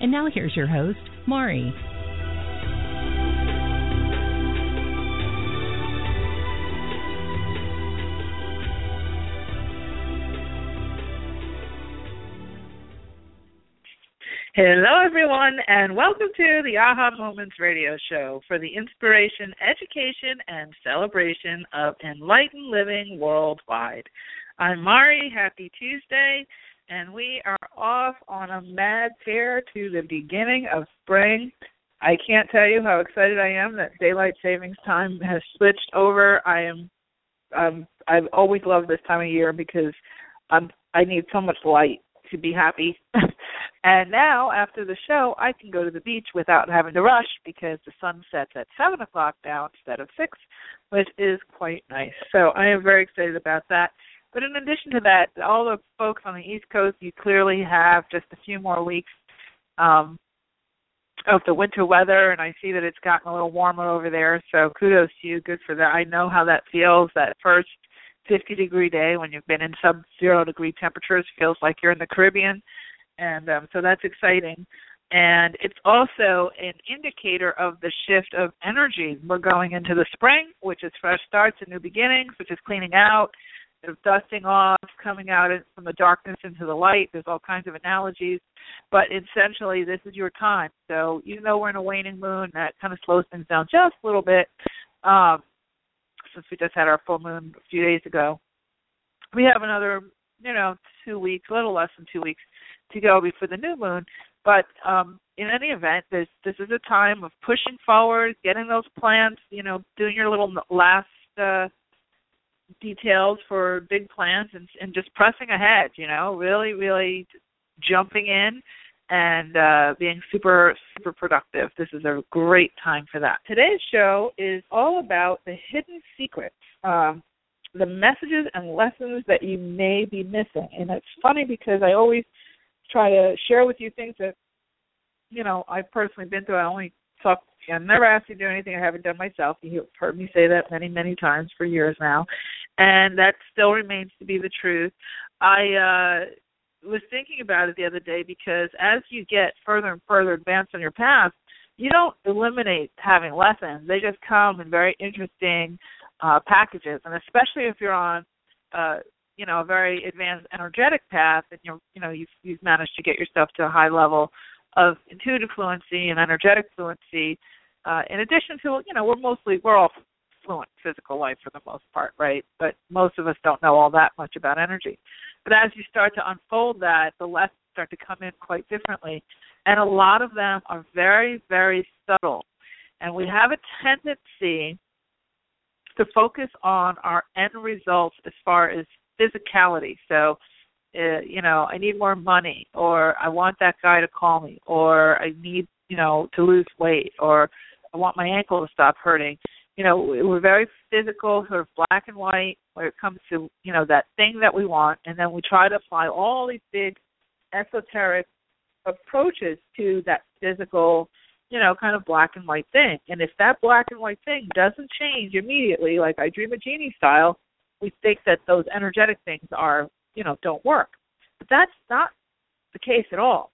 And now here's your host, Mari. Hello, everyone, and welcome to the Aha Moments radio show for the inspiration, education, and celebration of enlightened living worldwide. I'm Mari. Happy Tuesday and we are off on a mad tear to the beginning of spring. I can't tell you how excited I am that daylight savings time has switched over. I am um I've always loved this time of year because I'm I need so much light to be happy. and now after the show I can go to the beach without having to rush because the sun sets at seven o'clock now instead of six, which is quite nice. So I am very excited about that. But in addition to that, all the folks on the East Coast, you clearly have just a few more weeks um, of the winter weather, and I see that it's gotten a little warmer over there. So kudos to you. Good for that. I know how that feels. That first 50 degree day when you've been in sub zero degree temperatures feels like you're in the Caribbean, and um, so that's exciting. And it's also an indicator of the shift of energy. We're going into the spring, which is fresh starts and new beginnings, which is cleaning out of dusting off, coming out from the darkness into the light. There's all kinds of analogies, but essentially this is your time. So even though we're in a waning moon, that kind of slows things down just a little bit. Um, since we just had our full moon a few days ago, we have another, you know, two weeks, a little less than two weeks to go before the new moon. But um, in any event, this this is a time of pushing forward, getting those plans, you know, doing your little last. Uh, details for big plans and and just pressing ahead you know really really jumping in and uh being super super productive. This is a great time for that. Today's show is all about the hidden secrets um the messages and lessons that you may be missing. And it's funny because i always try to share with you things that you know i've personally been through. I only talk I never asked you to do anything I haven't done myself. You've heard me say that many, many times for years now and that still remains to be the truth. I uh, was thinking about it the other day because as you get further and further advanced on your path, you don't eliminate having lessons. They just come in very interesting uh, packages, and especially if you're on, uh, you know, a very advanced energetic path, and you're, you know, you've, you've managed to get yourself to a high level of intuitive fluency and energetic fluency. Uh, in addition to, you know, we're mostly we're all fluent physical life for the most part, right? But most of us don't know all that much about energy. But as you start to unfold that, the lessons start to come in quite differently. And a lot of them are very, very subtle. And we have a tendency to focus on our end results as far as physicality. So, uh, you know, I need more money, or I want that guy to call me, or I need, you know, to lose weight, or I want my ankle to stop hurting. You know we're very physical sort of black and white when it comes to you know that thing that we want. And then we try to apply all these big esoteric approaches to that physical you know kind of black and white thing. And if that black and white thing doesn't change immediately like i Dream of Jeannie style we think that those energetic things are you know don't work. But that's not the case at all.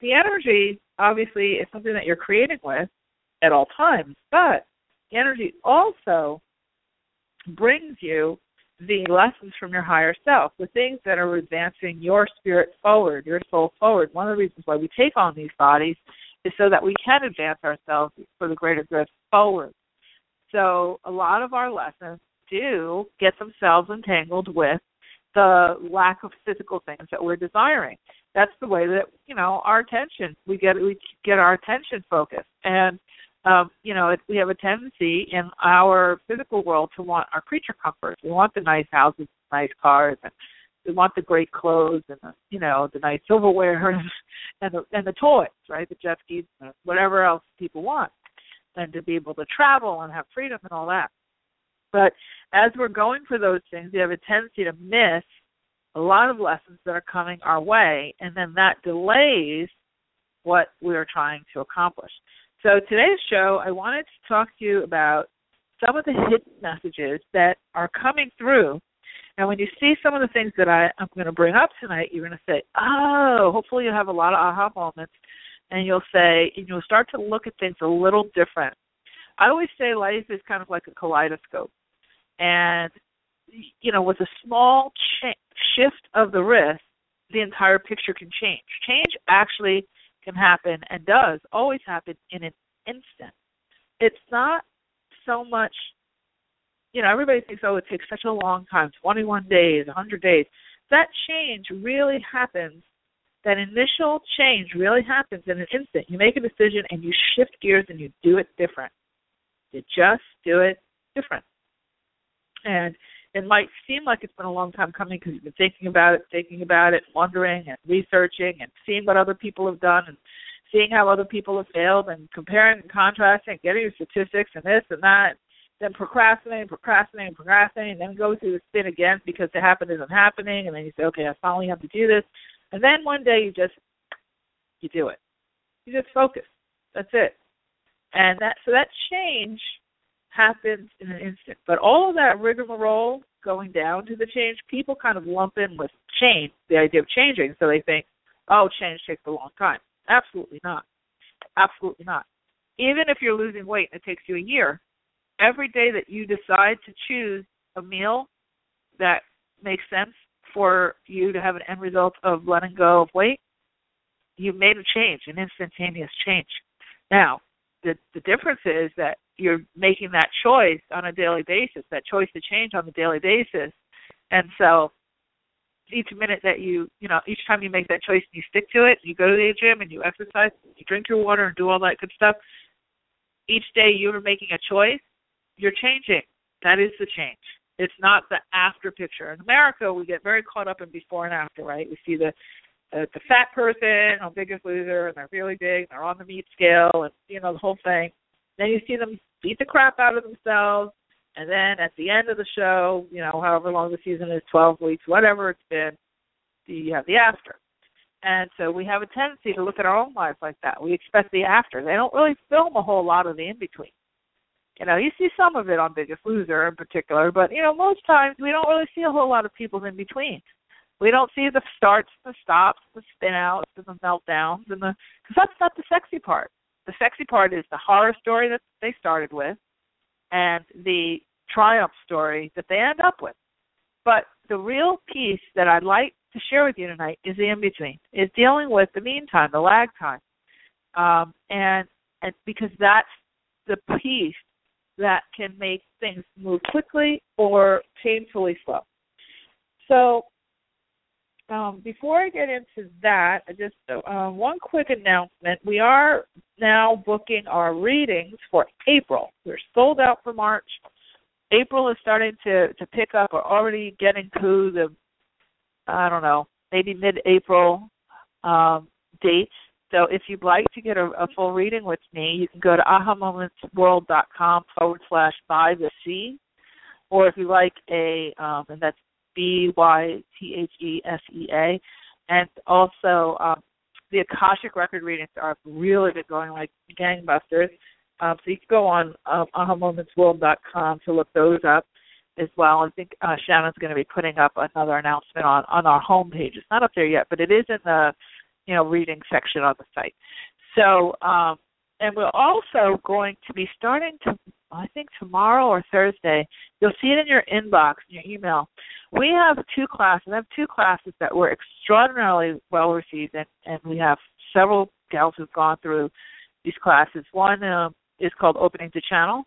The energy obviously is something that you're creating with at all times but energy also brings you the lessons from your higher self, the things that are advancing your spirit forward, your soul forward. One of the reasons why we take on these bodies is so that we can advance ourselves for the greater good forward. So a lot of our lessons do get themselves entangled with the lack of physical things that we're desiring. That's the way that you know our attention we get we get our attention focused, and um, you know, it, we have a tendency in our physical world to want our creature comforts. We want the nice houses, nice cars, and we want the great clothes and the you know the nice silverware and the and the toys, right? The jet skis, whatever else people want, and to be able to travel and have freedom and all that. But as we're going for those things, we have a tendency to miss a lot of lessons that are coming our way, and then that delays what we're trying to accomplish. So today's show, I wanted to talk to you about some of the hidden messages that are coming through. And when you see some of the things that I, I'm going to bring up tonight, you're going to say, oh, hopefully you'll have a lot of aha moments. And you'll say, and you'll start to look at things a little different. I always say life is kind of like a kaleidoscope. And, you know, with a small shift of the wrist, the entire picture can change. Change actually can happen and does always happen in an instant. It's not so much, you know, everybody thinks, oh, it takes such a long time 21 days, 100 days. That change really happens. That initial change really happens in an instant. You make a decision and you shift gears and you do it different. You just do it different. And it might seem like it's been a long time coming because you've been thinking about it, thinking about it, wondering and researching and seeing what other people have done and seeing how other people have failed and comparing and contrasting, getting your statistics and this and that, then procrastinating, procrastinating, procrastinating, and then go through the spin again because it happened isn't happening, and then you say, okay, I finally have to do this, and then one day you just you do it. You just focus. That's it. And that so that change happens in an instant. But all of that rigmarole going down to the change, people kind of lump in with change, the idea of changing, so they think, oh, change takes a long time. Absolutely not. Absolutely not. Even if you're losing weight and it takes you a year, every day that you decide to choose a meal that makes sense for you to have an end result of letting go of weight, you've made a change, an instantaneous change. Now, the the difference is that you're making that choice on a daily basis, that choice to change on a daily basis. And so each minute that you you know, each time you make that choice and you stick to it, you go to the gym and you exercise, you drink your water and do all that good stuff, each day you are making a choice, you're changing. That is the change. It's not the after picture. In America we get very caught up in before and after, right? We see the uh, the fat person on Biggest Loser, and they're really big, and they're on the meat scale, and you know the whole thing. Then you see them beat the crap out of themselves, and then at the end of the show, you know, however long the season is, 12 weeks, whatever it's been, you have the after. And so we have a tendency to look at our own life like that. We expect the after. They don't really film a whole lot of the in between. You know, you see some of it on Biggest Loser in particular, but you know, most times we don't really see a whole lot of people's in between. We don't see the starts, the stops, the spin outs, and the meltdowns, and the because that's not the sexy part. The sexy part is the horror story that they started with, and the triumph story that they end up with. But the real piece that I'd like to share with you tonight is the in between, is dealing with the meantime, the lag time, um, and and because that's the piece that can make things move quickly or painfully slow. So um, before I get into that, just uh, one quick announcement. We are now booking our readings for April. We're sold out for March. April is starting to, to pick up. We're already getting to the, I don't know, maybe mid-April um, dates. So if you'd like to get a, a full reading with me, you can go to ahamomentsworld.com forward slash by the sea. Or if you like a, um, and that's B Y T H E S E A, and also um, the Akashic record readings are really been going like gangbusters. Um, so you can go on um, ahamomentsworld.com to look those up as well. I think uh, Shannon's going to be putting up another announcement on on our homepage. It's not up there yet, but it is in the you know reading section on the site. So um, and we're also going to be starting to I think tomorrow or Thursday. You'll see it in your inbox, in your email. We have two classes. I have two classes that were extraordinarily well received, and, and we have several gals who've gone through these classes. One um, is called Opening the Channel,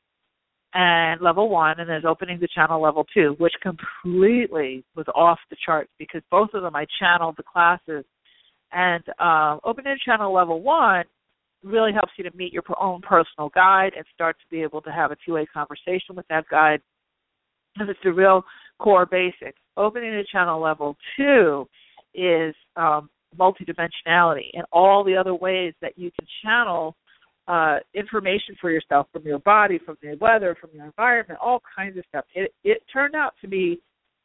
and level one, and there's Opening the Channel level two, which completely was off the charts because both of them I channeled the classes. And uh, Opening the Channel level one really helps you to meet your own personal guide and start to be able to have a two-way conversation with that guide. And it's a real core basics. Opening the channel level two is um, multidimensionality and all the other ways that you can channel uh, information for yourself from your body, from the weather, from your environment, all kinds of stuff. It it turned out to be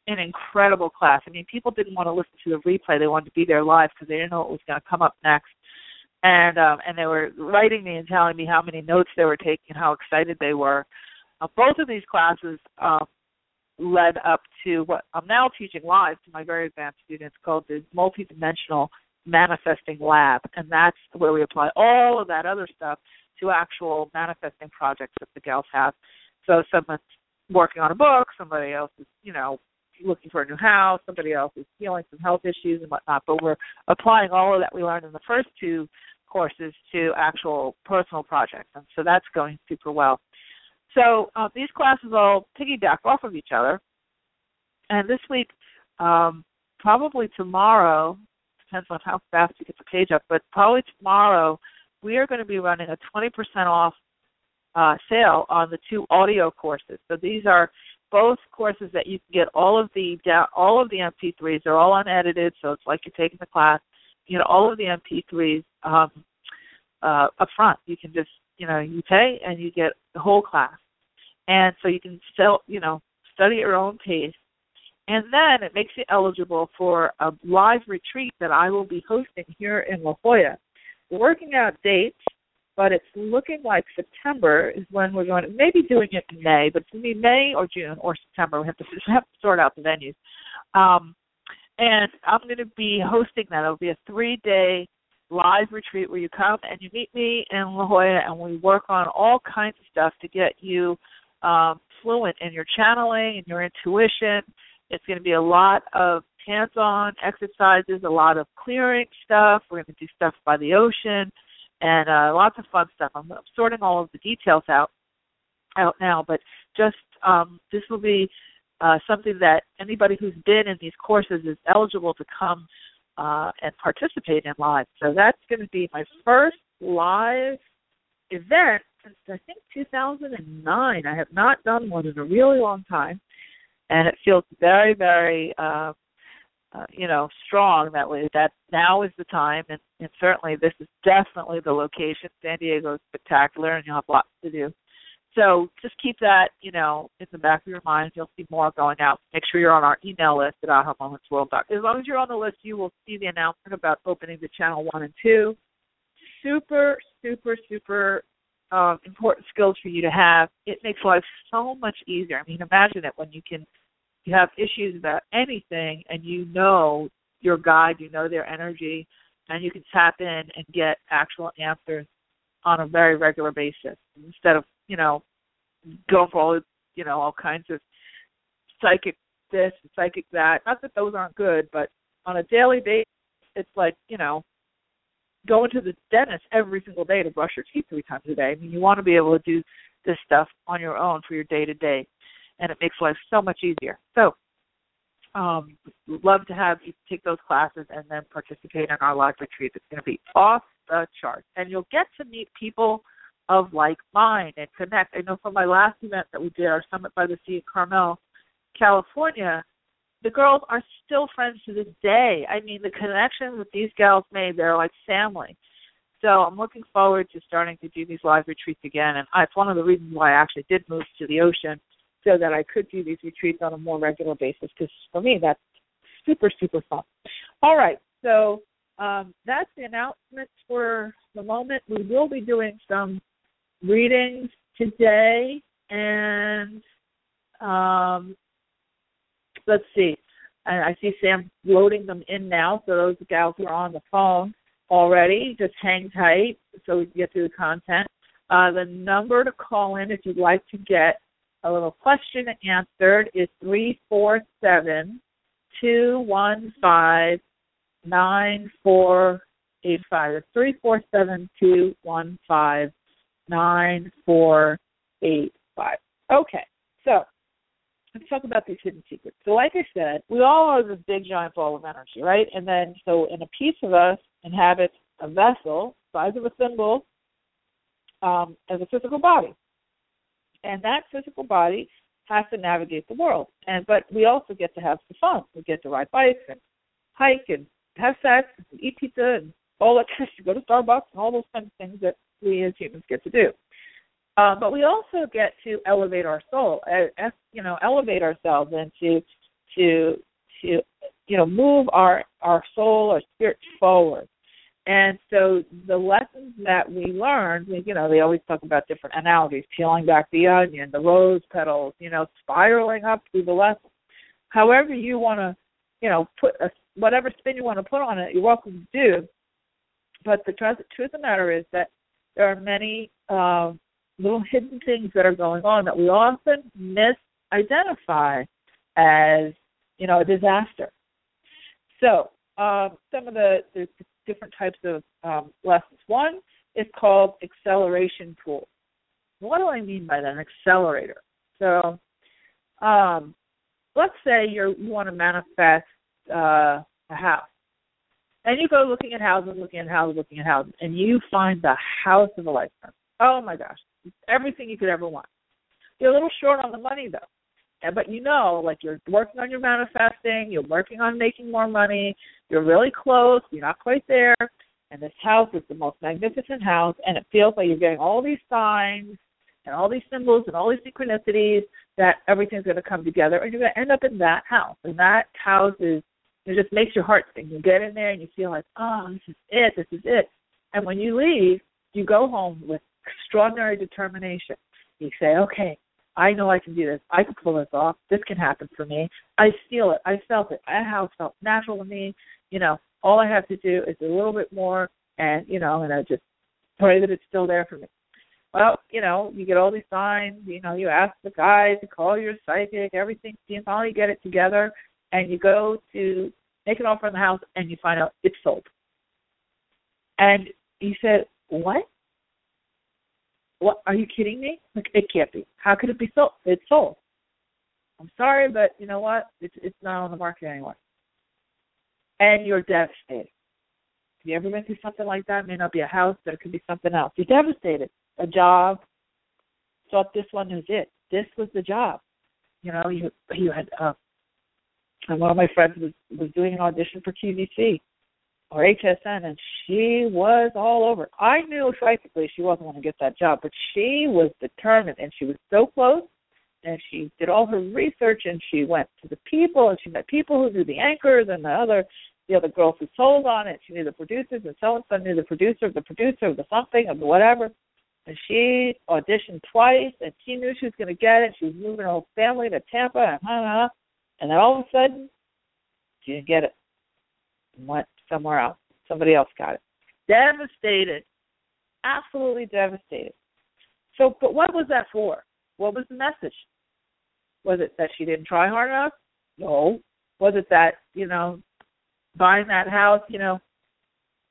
an incredible class. I mean, people didn't want to listen to the replay; they wanted to be there live because they didn't know what was going to come up next. And um, and they were writing me and telling me how many notes they were taking, how excited they were. Uh, both of these classes um, led up to what I'm now teaching live to my very advanced students called the multidimensional manifesting lab, and that's where we apply all of that other stuff to actual manifesting projects that the gals have. So someone's working on a book, somebody else is, you know, looking for a new house, somebody else is feeling some health issues and whatnot. But we're applying all of that we learned in the first two courses to actual personal projects, and so that's going super well. So uh, these classes all piggyback off of each other, and this week, um, probably tomorrow, depends on how fast you get the page up, but probably tomorrow we are going to be running a 20% off uh, sale on the two audio courses. So these are both courses that you can get all of the all of the MP3s. They're all unedited, so it's like you're taking the class. You get all of the MP3s um, uh, up front. You can just you know you pay and you get the whole class, and so you can still you know study at your own pace and then it makes you eligible for a live retreat that I will be hosting here in La Jolla. Working out dates, but it's looking like September is when we're going to maybe doing it in May, but it's going to be May or June or September. We have to, have to sort out the venues. Um, and I'm going to be hosting that. It'll be a three day live retreat where you come and you meet me in La Jolla and we work on all kinds of stuff to get you um, fluent in your channeling and your intuition it's going to be a lot of hands on exercises, a lot of clearing stuff. We're going to do stuff by the ocean and uh, lots of fun stuff. I'm sorting all of the details out out now, but just um, this will be uh, something that anybody who's been in these courses is eligible to come uh, and participate in live. So that's going to be my first live event since I think 2009. I have not done one in a really long time and it feels very, very, uh, uh, you know, strong that way. That now is the time, and, and certainly this is definitely the location. San Diego is spectacular, and you'll have lots to do. So just keep that, you know, in the back of your mind. You'll see more going out. Make sure you're on our email list at ahamomentsworld.com. As long as you're on the list, you will see the announcement about opening the channel one and two. Super, super, super um, important skills for you to have. It makes life so much easier. I mean, imagine it when you can you have issues about anything and you know your guide, you know their energy, and you can tap in and get actual answers on a very regular basis instead of, you know, going for all you know, all kinds of psychic this and psychic that. Not that those aren't good, but on a daily basis it's like, you know, going to the dentist every single day to brush your teeth three times a day. I mean you want to be able to do this stuff on your own for your day to day and it makes life so much easier. So, um, love to have you take those classes and then participate in our live retreat. It's going to be off the charts, and you'll get to meet people of like mind and connect. I know from my last event that we did, our Summit by the Sea in Carmel, California, the girls are still friends to this day. I mean, the connections that these gals made, they're like family. So I'm looking forward to starting to do these live retreats again, and it's one of the reasons why I actually did move to the ocean so that I could do these retreats on a more regular basis because for me that's super super fun. All right, so um, that's the announcements for the moment. We will be doing some readings today, and um, let's see. And I see Sam loading them in now, so those gals who are on the phone already, just hang tight so we can get through the content. Uh, the number to call in if you'd like to get a little question answered is three four seven two one five nine four eight five. It's three four seven two one five nine four eight five. Okay, so let's talk about these hidden secrets. So, like I said, we all are this big giant ball of energy, right? And then, so, in a piece of us inhabits a vessel, size of a thimble, um, as a physical body. And that physical body has to navigate the world. And but we also get to have some fun. We get to ride bikes and hike and have sex and eat pizza and all that kind of go to Starbucks and all those kinds of things that we as humans get to do. Uh, but we also get to elevate our soul, uh, you know, elevate ourselves and to to to you know move our our soul or spirit forward. And so the lessons that we learned, you know, they always talk about different analogies, peeling back the onion, the rose petals, you know, spiraling up through the lessons. However you want to, you know, put a, whatever spin you want to put on it, you're welcome to do. But the truth, truth of the matter is that there are many uh, little hidden things that are going on that we often misidentify as, you know, a disaster. So um, some of the, the different types of um, lessons. One is called acceleration tool. What do I mean by that? An accelerator. So um, let's say you want to manifest uh, a house. And you go looking at houses, looking at houses, looking at houses, and you find the house of a lifetime. Oh my gosh, everything you could ever want. You're a little short on the money though but you know, like you're working on your manifesting, you're working on making more money, you're really close, you're not quite there, and this house is the most magnificent house, and it feels like you're getting all these signs and all these symbols and all these synchronicities that everything's going to come together, and you're going to end up in that house. And that house is it just makes your heart sing. You get in there and you feel like, oh, this is it, this is it. And when you leave, you go home with extraordinary determination. You say, okay, I know I can do this. I can pull this off. This can happen for me. I feel it. I felt it. I how it felt natural to me. You know, all I have to do is a little bit more, and you know, and I just pray that it's still there for me. Well, you know, you get all these signs. You know, you ask the guys, you call your psychic, everything. You finally get it together, and you go to make an offer on the house, and you find out it's sold. And you said, "What? What are you kidding me? Like it can't be. How could it be sold? It's sold. I'm sorry, but you know what? It's it's not on the market anymore. And you're devastated. Have you ever been through something like that? It may not be a house, but it could be something else. You're devastated. A job. Thought this one was it. This was the job. You know, you you had uh and one of my friends was was doing an audition for QVC or HSN, and she was all over. I knew psychically she wasn't going to get that job, but she was determined, and she was so close. And she did all her research, and she went to the people, and she met people who knew the anchors and the other, the other girls who sold on it. She knew the producers, and so and so knew the producer of the producer of the something of the whatever. And she auditioned twice, and she knew she was going to get it. She was moving her whole family to Tampa, and. And then all of a sudden, she didn't get it. Went somewhere else. Somebody else got it. Devastated. Absolutely devastated. So, but what was that for? What was the message? Was it that she didn't try hard enough? No. Was it that, you know, buying that house, you know,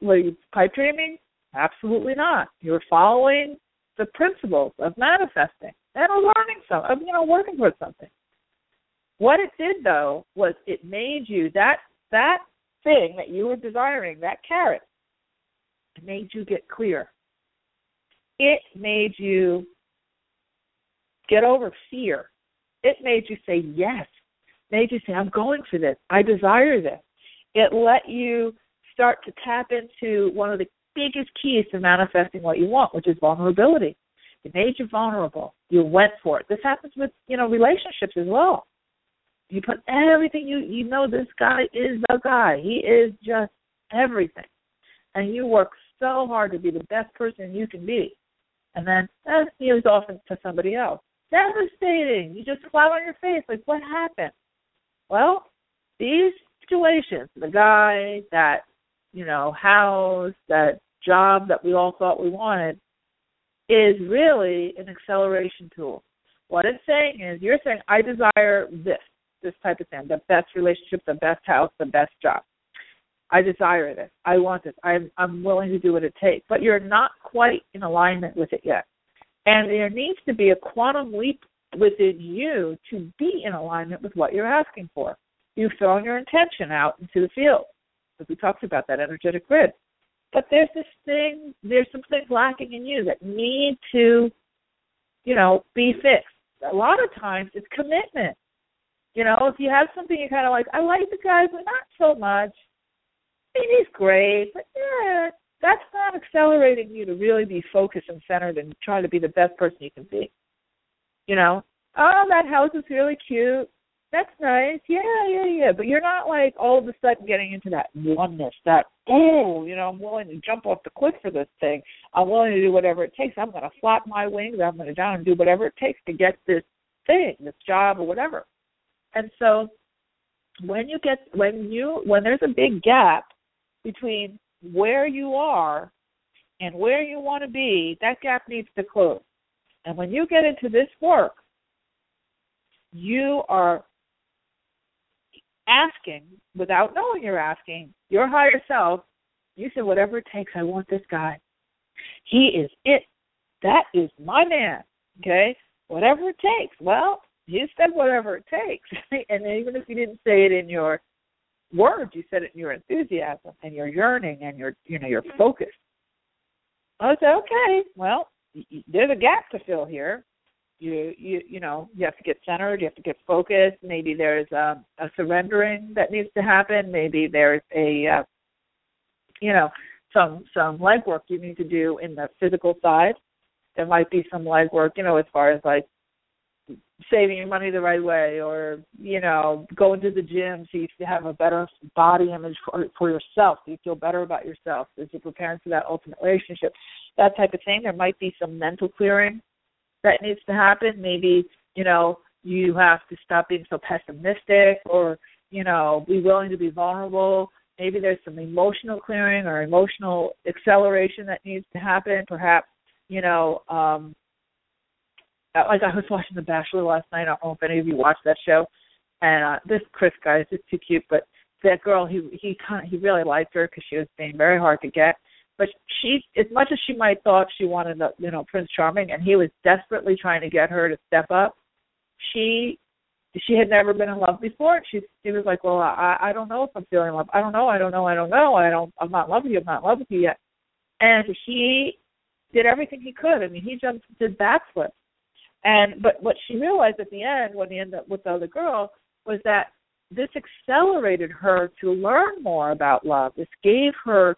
were you pipe dreaming? Absolutely not. You were following the principles of manifesting and learning something, you know, working towards something. What it did though was it made you that that thing that you were desiring, that carrot, made you get clear. It made you get over fear. It made you say yes. Made you say, I'm going for this. I desire this. It let you start to tap into one of the biggest keys to manifesting what you want, which is vulnerability. It made you vulnerable. You went for it. This happens with, you know, relationships as well. You put everything you you know this guy is the guy. He is just everything. And you work so hard to be the best person you can be. And then eh, he was off to somebody else. Devastating. You just flat on your face. Like what happened? Well, these situations, the guy, that, you know, house, that job that we all thought we wanted, is really an acceleration tool. What it's saying is you're saying, I desire this this type of thing the best relationship, the best house, the best job. I desire this. I want this. I'm I'm willing to do what it takes. But you're not quite in alignment with it yet. And there needs to be a quantum leap within you to be in alignment with what you're asking for. You've thrown your intention out into the field. As we talked about that energetic grid. But there's this thing, there's some things lacking in you that need to, you know, be fixed. a lot of times it's commitment. You know, if you have something you kind of like, I like the guy, but not so much. I mean, he's great, but yeah, that's not accelerating you to really be focused and centered and trying to be the best person you can be. You know, oh, that house is really cute. That's nice. Yeah, yeah, yeah. But you're not like all of a sudden getting into that oneness, that, oh, you know, I'm willing to jump off the cliff for this thing. I'm willing to do whatever it takes. I'm going to flap my wings. I'm going to down and do whatever it takes to get this thing, this job or whatever. And so when you get, when you, when there's a big gap between where you are and where you want to be, that gap needs to close. And when you get into this work, you are asking without knowing you're asking your higher self, you said, whatever it takes, I want this guy. He is it. That is my man. Okay? Whatever it takes. Well, you said whatever it takes. and even if you didn't say it in your words, you said it in your enthusiasm and your yearning and your you know, your focus. I said, okay, well, there's a gap to fill here. You you you know you have to get centered you have to get focused. Maybe there's a, a surrendering that needs to happen. Maybe there's a uh, you know some some legwork you need to do in the physical side. There might be some legwork you know as far as like saving your money the right way or you know going to the gym so you have a better body image for for yourself so you feel better about yourself as you're preparing for that ultimate relationship that type of thing there might be some mental clearing that needs to happen. Maybe, you know, you have to stop being so pessimistic or, you know, be willing to be vulnerable. Maybe there's some emotional clearing or emotional acceleration that needs to happen. Perhaps, you know, um like I was watching The Bachelor last night. I don't know if any of you watched that show. And uh this Chris guy is just too cute, but that girl, he he kind of he really liked her because she was being very hard to get. But she as much as she might thought she wanted the you know prince charming and he was desperately trying to get her to step up she she had never been in love before. She she was like well i i don't know if i'm feeling love. I don't know. I don't know. I don't know. I don't i'm not in love with you. I'm not in love with you yet. And he did everything he could. I mean he jumped did backflips and but what she realized at the end when he ended up with the other girl was that this accelerated her to learn more about love this gave her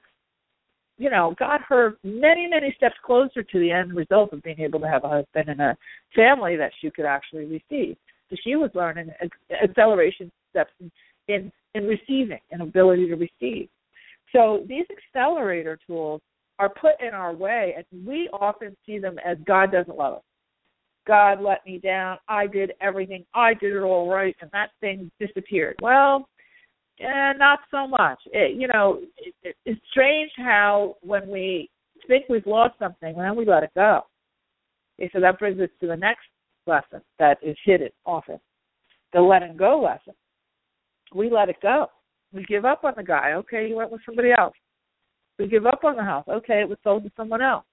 you know, got her many, many steps closer to the end result of being able to have a husband and a family that she could actually receive. So she was learning acceleration steps in, in, in receiving and ability to receive. So these accelerator tools are put in our way, and we often see them as God doesn't love us. God let me down. I did everything. I did it all right, and that thing disappeared. Well, eh, not so much. It, you know, it, it, it's strange how when we think we've lost something, then we let it go. Okay, so that brings us to the next lesson that is hidden often, the letting go lesson. We let it go. We give up on the guy. Okay, he went with somebody else. We give up on the house. Okay, it was sold to someone else.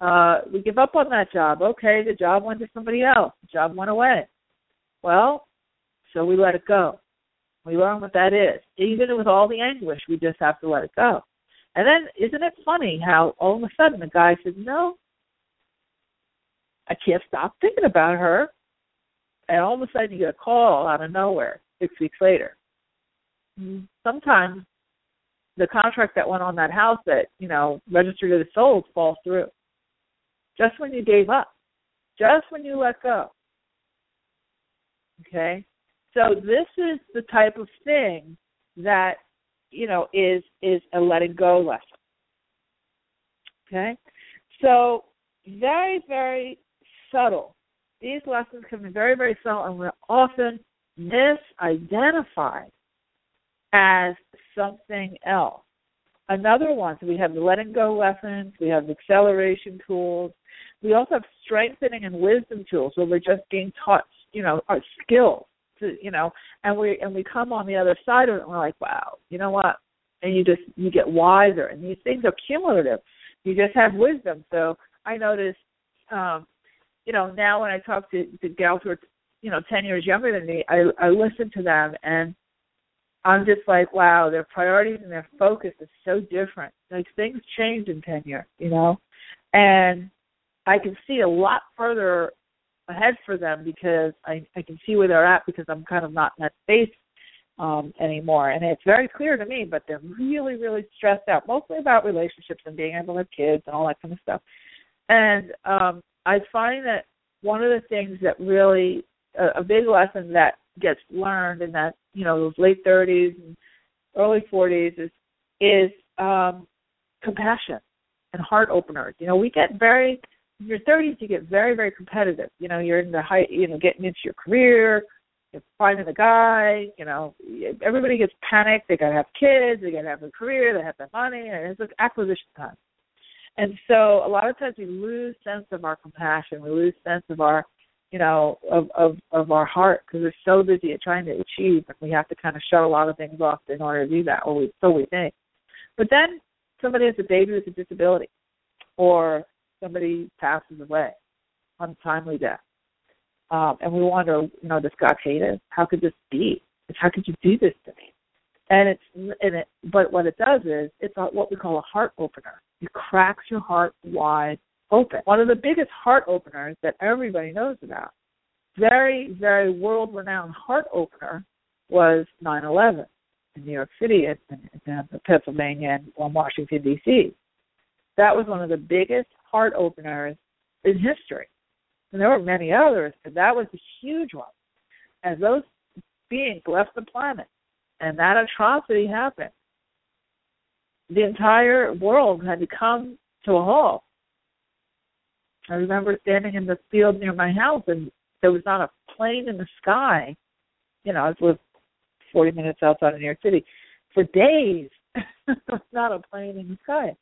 Uh, we give up on that job. Okay, the job went to somebody else. The job went away. Well, so we let it go. We learn what that is. Even with all the anguish, we just have to let it go. And then, isn't it funny how all of a sudden the guy says, No, I can't stop thinking about her. And all of a sudden you get a call out of nowhere six weeks later. Sometimes the contract that went on that house that, you know, registered as sold falls through. Just when you gave up. Just when you let go. Okay? So this is the type of thing that you know is is a letting go lesson. Okay, so very very subtle. These lessons can be very very subtle, and we're often misidentified as something else. Another one, so we have the letting go lessons, we have acceleration tools, we also have strengthening and wisdom tools where we're just being taught, you know, our skills to you know and we and we come on the other side of it and we're like wow you know what? And you just you get wiser. And these things are cumulative. You just have wisdom. So i notice um you know now when i talk to to gals who are you know ten years younger than me i i listen to them and i'm just like wow their priorities and their focus is so different. Like things change in tenure, you know? And i can see a lot further ahead for them because I I can see where they're at because I'm kind of not in that space um anymore. And it's very clear to me but they're really really stressed out mostly about relationships and being able to have kids and all that kind of stuff. And um i find that one of the things that really a, a big lesson that gets learned in that you know those late 30s and early 40s is is um compassion and heart openers you know we get very in your 30s you get very very competitive you know you're in the high you know getting into your career finding a guy, you know, everybody gets panicked. They got to have kids, they got to have a career, they have the money, and it's like acquisition time. And so a lot of times we lose sense of our compassion, we lose sense of our, you know, of of of our heart because we're so busy at trying to achieve, and we have to kind of shut a lot of things off in order to do that, or we so we think. But then somebody has a baby with a disability, or somebody passes away, untimely death um, and we wonder, you know, does God hate us? How could this be? How could you do this to me? And it's and it, but what it does is it's a, what we call a heart opener. It cracks your heart wide open. One of the biggest heart openers that everybody knows about, very very world renowned heart opener, was 9/11 in New York City and, and, and Pennsylvania and Washington D.C. That was one of the biggest heart openers in history and there were many others, but that was a huge one. As those beings left the planet and that atrocity happened, the entire world had to come to a halt. I remember standing in the field near my house and there was not a plane in the sky. You know, I was 40 minutes outside of New York City. For days, there was not a plane in the sky.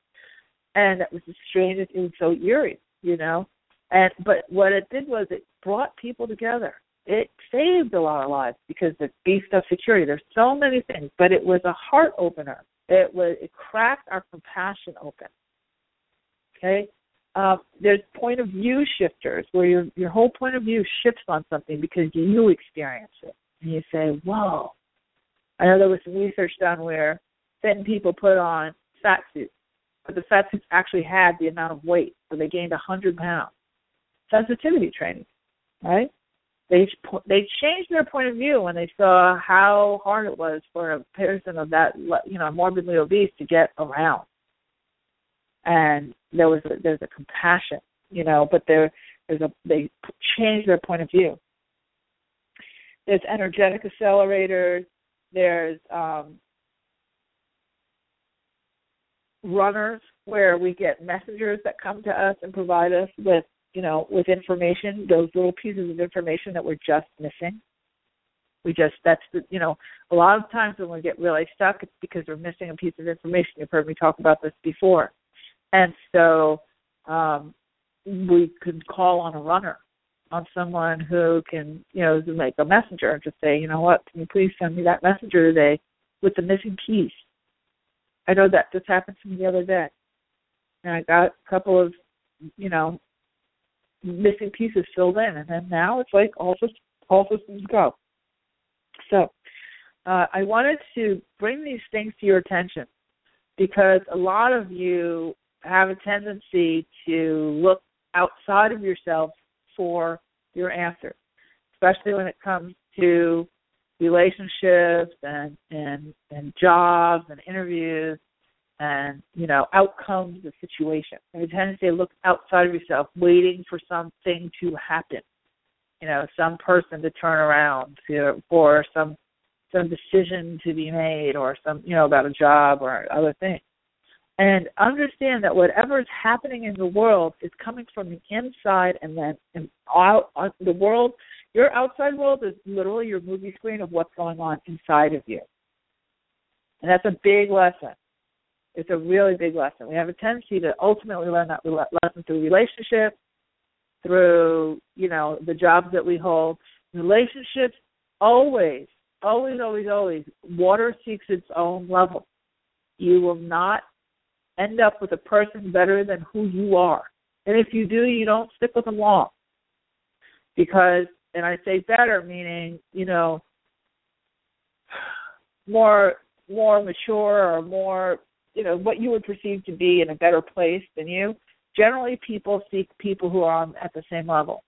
And it was the strangest, it was so eerie, you know. And but what it did was it brought people together. It saved a lot of lives because it beefed up security. There's so many things, but it was a heart opener. It was it cracked our compassion open. Okay, uh, there's point of view shifters where your your whole point of view shifts on something because you experience it and you say, "Whoa!" I know there was some research done where thin people put on fat suits, but the fat suits actually had the amount of weight, so they gained a hundred pounds sensitivity training, right? They they changed their point of view when they saw how hard it was for a person of that you know morbidly obese to get around, and there was a, there's a compassion, you know, but there there's a they change their point of view. There's energetic accelerators. There's um, runners where we get messengers that come to us and provide us with you know, with information, those little pieces of information that we're just missing. We just that's the you know, a lot of times when we get really stuck it's because we're missing a piece of information. You've heard me talk about this before. And so um we could call on a runner, on someone who can, you know, make a messenger and just say, you know what, can you please send me that messenger today with the missing piece? I know that just happened to me the other day. And I got a couple of, you know, missing pieces filled in, and then now it's like all systems, all systems go. So uh, I wanted to bring these things to your attention because a lot of you have a tendency to look outside of yourself for your answers, especially when it comes to relationships and and and jobs and interviews and you know outcomes of the situation. There's a tendency to look outside of yourself, waiting for something to happen. You know, some person to turn around to, or some some decision to be made, or some you know about a job or other thing. And understand that whatever is happening in the world is coming from the inside, and then and out uh, the world. Your outside world is literally your movie screen of what's going on inside of you. And that's a big lesson it's a really big lesson. We have a tendency to ultimately learn that lesson through relationships through you know the jobs that we hold. Relationships always, always, always, always. Water seeks its own level. You will not end up with a person better than who you are, and if you do, you don't stick with them long. Because, and I say better, meaning you know more more mature or more you know what you would perceive to be in a better place than you generally people seek people who are on at the same level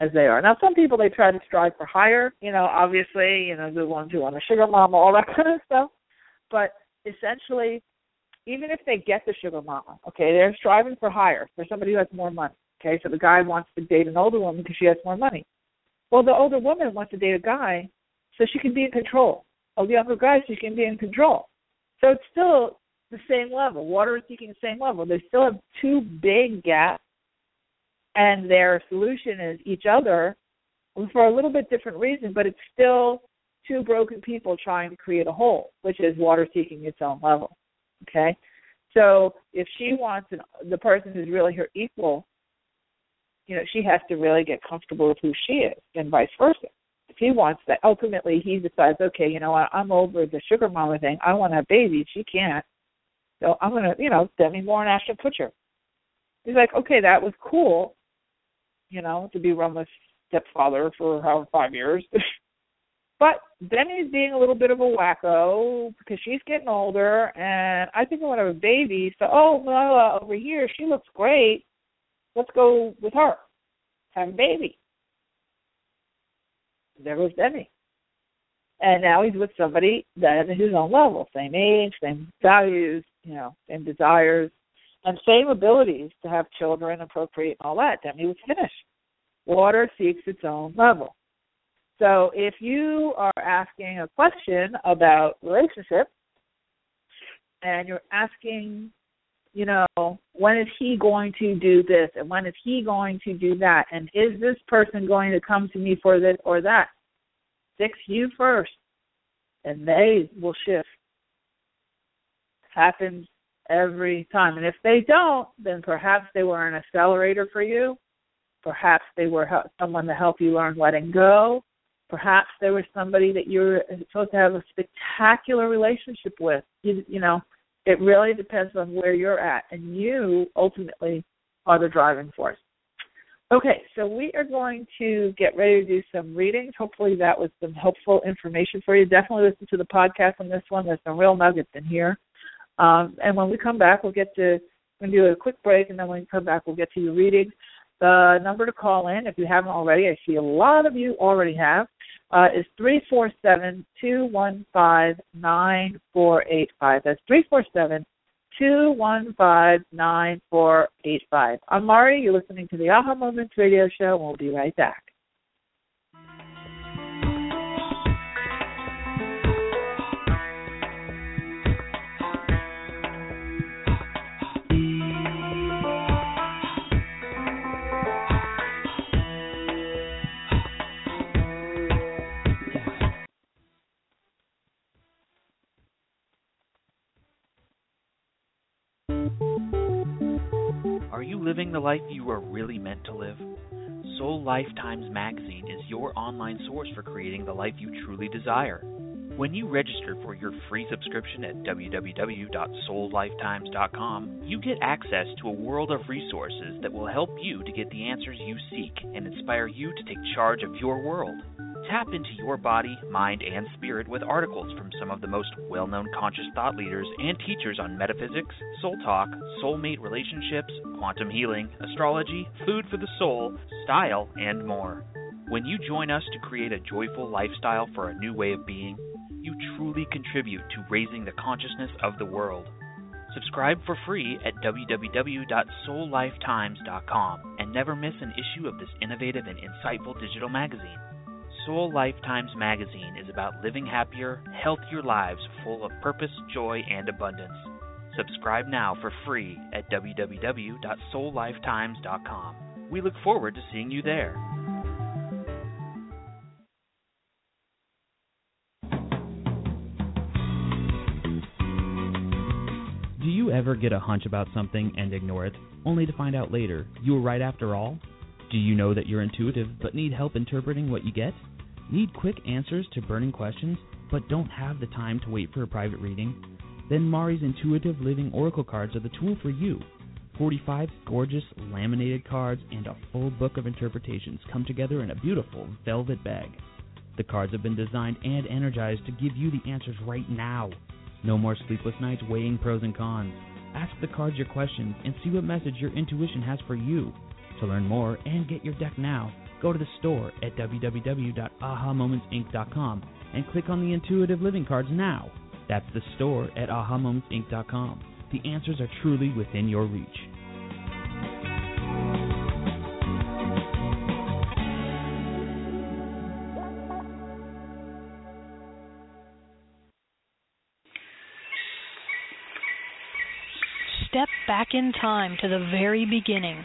as they are. Now, some people they try to strive for higher. You know, obviously, you know the ones who want a sugar mama, all that kind of stuff. But essentially, even if they get the sugar mama, okay, they're striving for higher for somebody who has more money. Okay, so the guy wants to date an older woman because she has more money. Well, the older woman wants to date a guy so she can be in control. Of the younger guy, she can be in control. So it's still the same level. Water is seeking the same level. They still have two big gaps, and their solution is each other for a little bit different reason, but it's still two broken people trying to create a whole, which is water seeking its own level. Okay? So if she wants an, the person who's really her equal, you know, she has to really get comfortable with who she is, and vice versa. If he wants that, ultimately he decides, okay, you know what, I'm over the sugar mama thing. I want to have babies. She can't. So I'm gonna, you know, Demi Moore and Ashton Kutcher. He's like, okay, that was cool, you know, to be Rumer's stepfather for however five years. but Demi's being a little bit of a wacko because she's getting older, and I think I want to have a baby. So, oh, well, over here she looks great. Let's go with her, have a baby. There goes Demi and now he's with somebody that is his own level, same age, same values, you know, same desires, and same abilities to have children and procreate and all that. He was finished. Water seeks its own level. So if you are asking a question about relationships and you're asking, you know, when is he going to do this and when is he going to do that and is this person going to come to me for this or that? Fix you first and they will shift. Happens every time. And if they don't, then perhaps they were an accelerator for you. Perhaps they were someone to help you learn letting go. Perhaps there was somebody that you're supposed to have a spectacular relationship with. You, you know, it really depends on where you're at, and you ultimately are the driving force. Okay, so we are going to get ready to do some readings. Hopefully, that was some helpful information for you. Definitely listen to the podcast on this one. There's some real nuggets in here. Um, and when we come back, we'll get to we'll do a quick break, and then when we come back, we'll get to your readings. The number to call in, if you haven't already, I see a lot of you already have, uh, is three four seven two one five nine four eight five. That's three four seven two one five nine four eight five. I'm Mari. You're listening to the Aha Moments Radio Show, we'll be right back. Living the life you are really meant to live? Soul Lifetimes Magazine is your online source for creating the life you truly desire. When you register for your free subscription at www.soullifetimes.com, you get access to a world of resources that will help you to get the answers you seek and inspire you to take charge of your world. Tap into your body, mind, and spirit with articles from some of the most well known conscious thought leaders and teachers on metaphysics, soul talk, soulmate relationships, quantum healing, astrology, food for the soul, style, and more. When you join us to create a joyful lifestyle for a new way of being, you truly contribute to raising the consciousness of the world. Subscribe for free at www.soullifetimes.com and never miss an issue of this innovative and insightful digital magazine. Soul Lifetimes magazine is about living happier, healthier lives full of purpose, joy, and abundance. Subscribe now for free at www.soullifetimes.com. We look forward to seeing you there. Do you ever get a hunch about something and ignore it, only to find out later you were right after all? Do you know that you're intuitive but need help interpreting what you get? Need quick answers to burning questions, but don't have the time to wait for a private reading? Then Mari's Intuitive Living Oracle cards are the tool for you. 45 gorgeous laminated cards and a full book of interpretations come together in a beautiful velvet bag. The cards have been designed and energized to give you the answers right now. No more sleepless nights weighing pros and cons. Ask the cards your questions and see what message your intuition has for you. To learn more and get your deck now, Go to the store at www.ahamomentsinc.com and click on the intuitive living cards now. That's the store at ahamomentsinc.com. The answers are truly within your reach. Step back in time to the very beginning,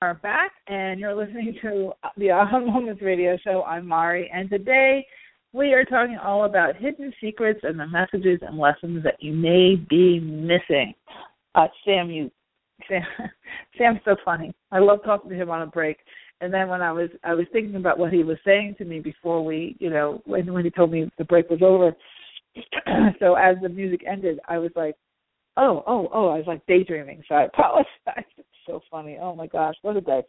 are back, and you're listening to the Aha Moments radio show. I'm Mari, and today we are talking all about hidden secrets and the messages and lessons that you may be missing. Uh, Sam, you, Sam, Sam's so funny. I love talking to him on a break. And then when I was, I was thinking about what he was saying to me before we, you know, when when he told me the break was over. so as the music ended, I was like, oh, oh, oh, I was like daydreaming, so I apologize. So funny. Oh my gosh, what a day.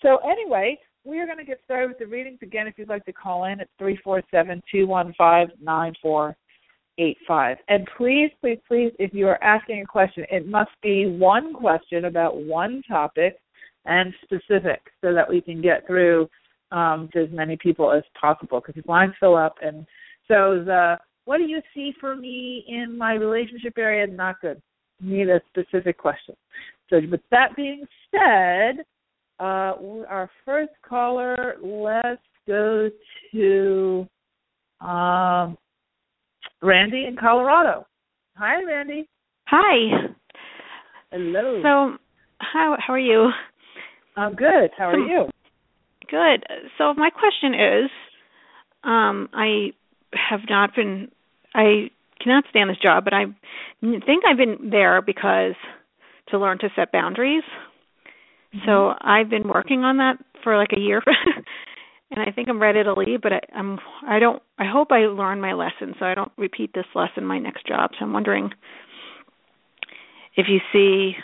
So anyway, we are going to get started with the readings. Again, if you'd like to call in, it's three four seven two one five nine four eight five. And please, please, please, if you are asking a question, it must be one question about one topic and specific so that we can get through um, to as many people as possible because these lines fill up. And so the what do you see for me in my relationship area? Not good. Need a specific question. So, with that being said, uh, our first caller, let's go to um, Randy in Colorado. Hi, Randy. Hi. Hello. So, how how are you? I'm good. How are you? Good. So, my question is, um, I have not been. I cannot stand this job, but I think I've been there because to learn to set boundaries. Mm-hmm. So I've been working on that for like a year, and I think I'm ready to leave. But I, I'm I don't. I hope I learn my lesson so I don't repeat this lesson my next job. So I'm wondering if you see,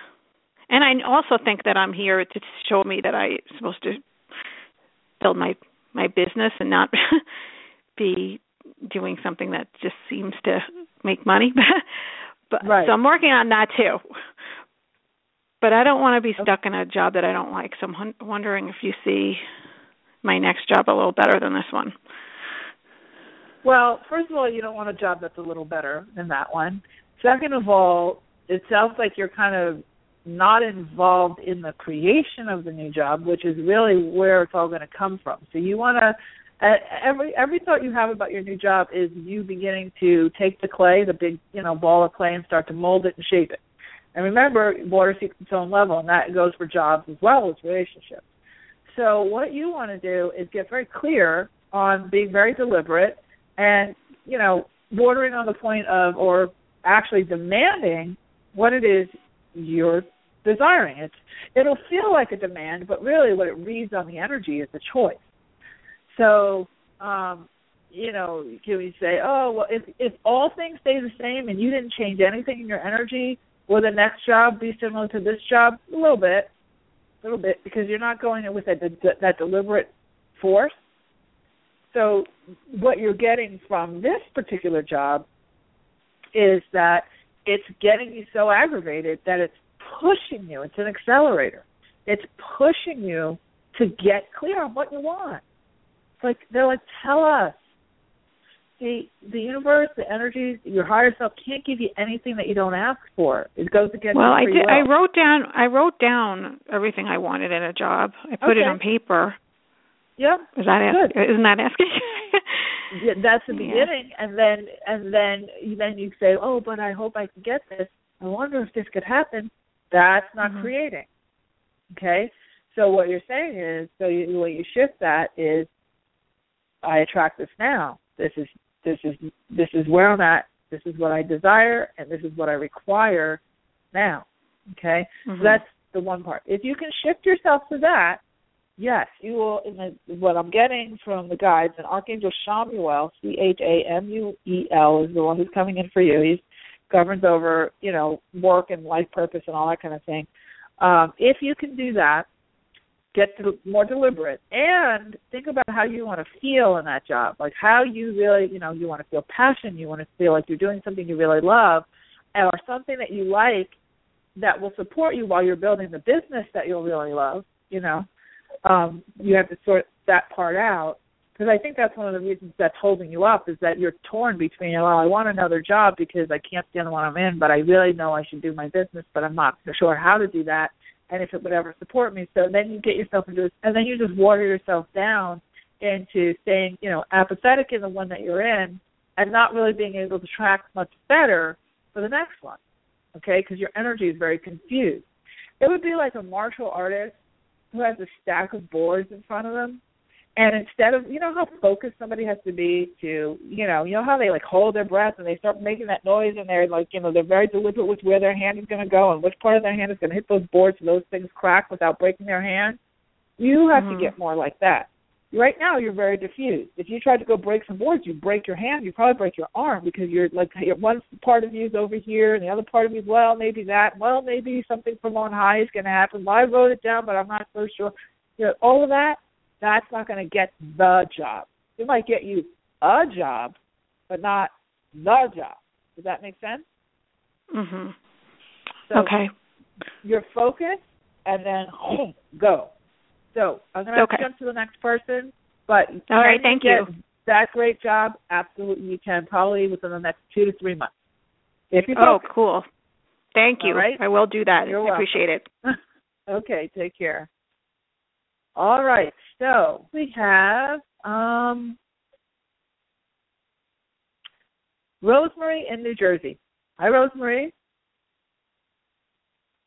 and I also think that I'm here to show me that I'm supposed to build my my business and not be doing something that just seems to make money. but right. so I'm working on that too. But I don't want to be stuck in a job that I don't like. So I'm wondering if you see my next job a little better than this one. Well, first of all, you don't want a job that's a little better than that one. Second of all, it sounds like you're kind of not involved in the creation of the new job, which is really where it's all going to come from. So you want to every every thought you have about your new job is you beginning to take the clay, the big you know ball of clay, and start to mold it and shape it. And remember, water seeks its own level, and that goes for jobs as well as relationships. So what you want to do is get very clear on being very deliberate, and you know, bordering on the point of, or actually demanding what it is you're desiring. It's it'll feel like a demand, but really what it reads on the energy is a choice. So, um, you know, can we say, oh, well, if if all things stay the same and you didn't change anything in your energy, will the next job be similar to this job? A little bit, a little bit, because you're not going in with that that deliberate force. So, what you're getting from this particular job is that it's getting you so aggravated that it's pushing you. It's an accelerator. It's pushing you to get clear on what you want. It's like they're like, tell us. The the universe, the energies, your higher self can't give you anything that you don't ask for. It goes against. Well, I did. I wrote down. I wrote down everything I wanted in a job. I put okay. it on paper. Yep. Is that ask, isn't that asking? yeah, that's the beginning, yeah. and then and then then you say, oh, but I hope I can get this. I wonder if this could happen. That's not mm-hmm. creating. Okay, so what you're saying is, so you, the you shift that is, I attract this now. This is this is this is where I'm at. This is what I desire, and this is what I require now. Okay, mm-hmm. so that's the one part. If you can shift yourself to that, yes, you will. In the, what I'm getting from the guides, and Archangel Chamuel, C H A M U E L, is the one who's coming in for you. He's governs over, you know, work and life purpose and all that kind of thing. Um, if you can do that, get to, more deliberate and think about how you want to feel in that job. Like how you really, you know, you want to feel passion, you want to feel like you're doing something you really love, or something that you like that will support you while you're building the business that you'll really love. You know, um, you have to sort that part out because I think that's one of the reasons that's holding you up is that you're torn between, well, I want another job because I can't stand the one I'm in, but I really know I should do my business, but I'm not sure how to do that, and if it would ever support me. So then you get yourself into, and then you just water yourself down into staying, you know, apathetic in the one that you're in, and not really being able to track much better for the next one, okay? Because your energy is very confused. It would be like a martial artist who has a stack of boards in front of them and instead of you know how focused somebody has to be to you know you know how they like hold their breath and they start making that noise and they're like you know they're very deliberate with where their hand is going to go and which part of their hand is going to hit those boards so those things crack without breaking their hand you have mm-hmm. to get more like that. Right now you're very diffused. If you tried to go break some boards you break your hand you probably break your arm because you're like one part of you is over here and the other part of you is well maybe that well maybe something from on high is going to happen. Well i wrote it down but i'm not so sure. You know all of that that's not going to get the job. It might get you a job, but not the job. Does that make sense? Mhm. So okay. Your focus, and then go. So I'm going to okay. jump to the next person, but all right. Thank you. That great job, absolutely you can. Probably within the next two to three months. If you oh, cool. Thank you. Right? I will do that. You're I welcome. appreciate it. okay. Take care. All right. So we have um, Rosemary in New Jersey. Hi, Rosemary.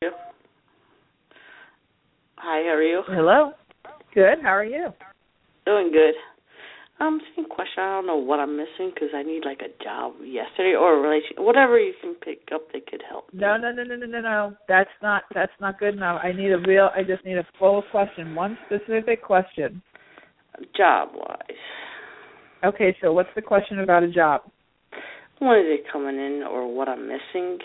Hi, how are you? Hello. Good. How are you? Doing good. Um, same question. I don't know what I'm missing because I need like a job yesterday or a relation, whatever you can pick up that could help. No, no, no, no, no, no, no. That's not that's not good enough. I need a real. I just need a full question, one specific question. Job wise. Okay, so what's the question about a job? When is it coming in, or what I'm missing?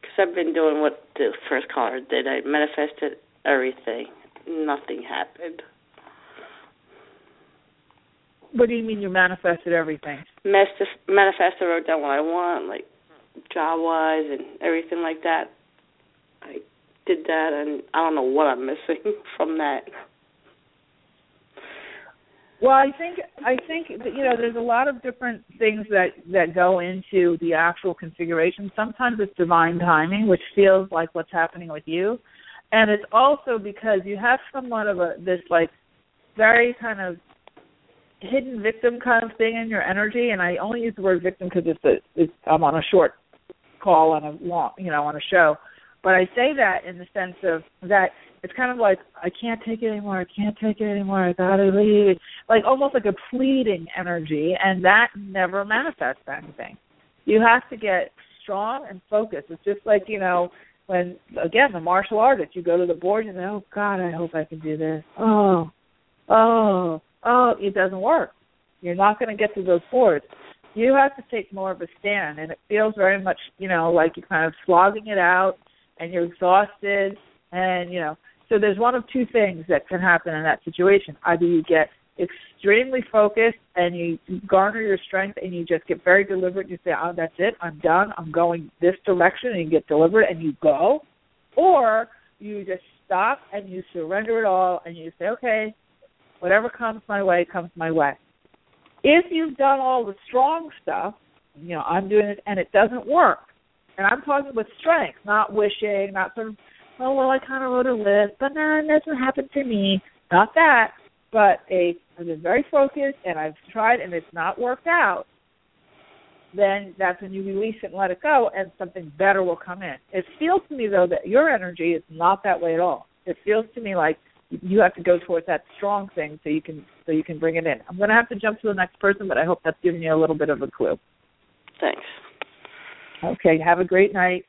Because I've been doing what the first caller did. I manifested everything. Nothing happened. What do you mean you manifested everything? Manifested, wrote down what I want, like job wise and everything like that. I did that, and I don't know what I'm missing from that. Well, I think I think that, you know there's a lot of different things that that go into the actual configuration. Sometimes it's divine timing, which feels like what's happening with you, and it's also because you have somewhat of a this like very kind of hidden victim kind of thing in your energy. And I only use the word victim because it's a it's I'm on a short call on a long you know on a show, but I say that in the sense of that it's kind of like I can't take it anymore. I can't take it anymore. I gotta leave. Like almost like a pleading energy, and that never manifests anything. You have to get strong and focused. It's just like you know when again the martial artist. You go to the board and say, "Oh God, I hope I can do this." Oh, oh, oh. It doesn't work. You're not going to get to those boards. You have to take more of a stand, and it feels very much you know like you're kind of slogging it out, and you're exhausted, and you know so there's one of two things that can happen in that situation. Either you get extremely focused and you garner your strength and you just get very deliberate and you say, Oh, that's it, I'm done, I'm going this direction and you get deliberate and you go or you just stop and you surrender it all and you say, Okay, whatever comes my way comes my way. If you've done all the strong stuff, you know, I'm doing it and it doesn't work. And I'm talking with strength, not wishing, not sort of, oh well I kinda wrote a list, but no, it doesn't happen to me. Not that but a I've been very focused and I've tried and it's not worked out, then that's when you release it and let it go and something better will come in. It feels to me though that your energy is not that way at all. It feels to me like you have to go towards that strong thing so you can so you can bring it in. I'm going to have to jump to the next person, but I hope that's giving you a little bit of a clue. Thanks. Okay, have a great night.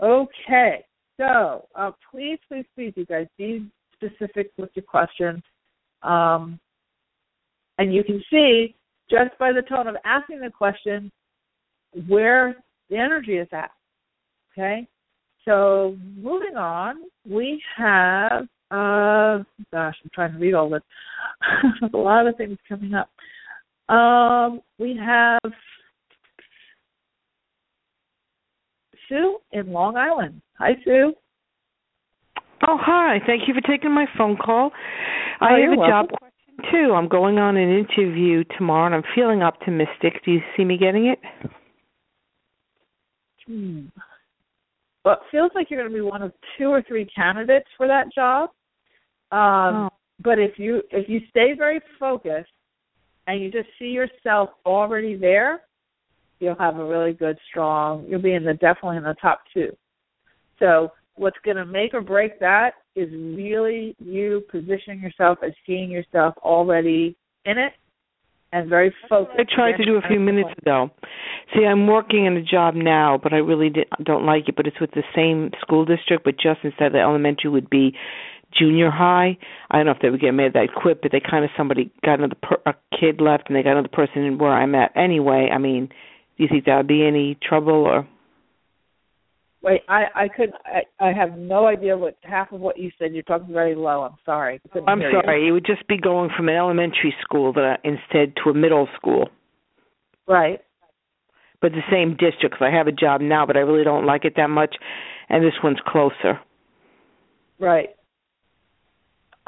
Okay, so uh, please, please, please, you guys, be specific with your questions. Um, and you can see just by the tone of asking the question where the energy is at. Okay? So moving on, we have uh gosh, I'm trying to read all this. a lot of things coming up. Um we have Sue in Long Island. Hi Sue. Oh hi, thank you for taking my phone call. Oh, I have a welcome. job question too. I'm going on an interview tomorrow and I'm feeling optimistic. Do you see me getting it? Hmm. Well, it feels like you're going to be one of two or three candidates for that job. Um, Oh. But if you if you stay very focused and you just see yourself already there, you'll have a really good, strong. You'll be in the definitely in the top two. So what's going to make or break that is really you positioning yourself as seeing yourself already in it and very focused. I tried to do a few minutes ago. See, I'm working in a job now, but I really di- don't like it. But it's with the same school district, but just instead of the elementary would be junior high. I don't know if they would get made that quit, but they kind of somebody got another per- a kid left, and they got another person in where I'm at anyway. I mean, do you think that would be any trouble or? Wait, I I could I, I have no idea what half of what you said. You're talking very low. I'm sorry. I couldn't oh, I'm hear you. sorry. It would just be going from an elementary school that I, instead to a middle school, Right. but the same district. 'cause I have a job now, but I really don't like it that much, and this one's closer. Right.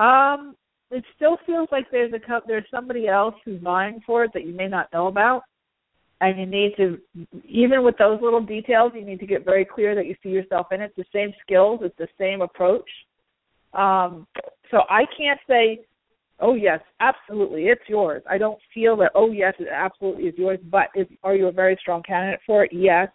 Um, it still feels like there's a there's somebody else who's vying for it that you may not know about, and you need to even with those little details, you need to get very clear that you see yourself in it. It's the same skills, it's the same approach. Um, so I can't say, oh yes, absolutely, it's yours. I don't feel that. Oh yes, it absolutely is yours. But is, are you a very strong candidate for it? Yes.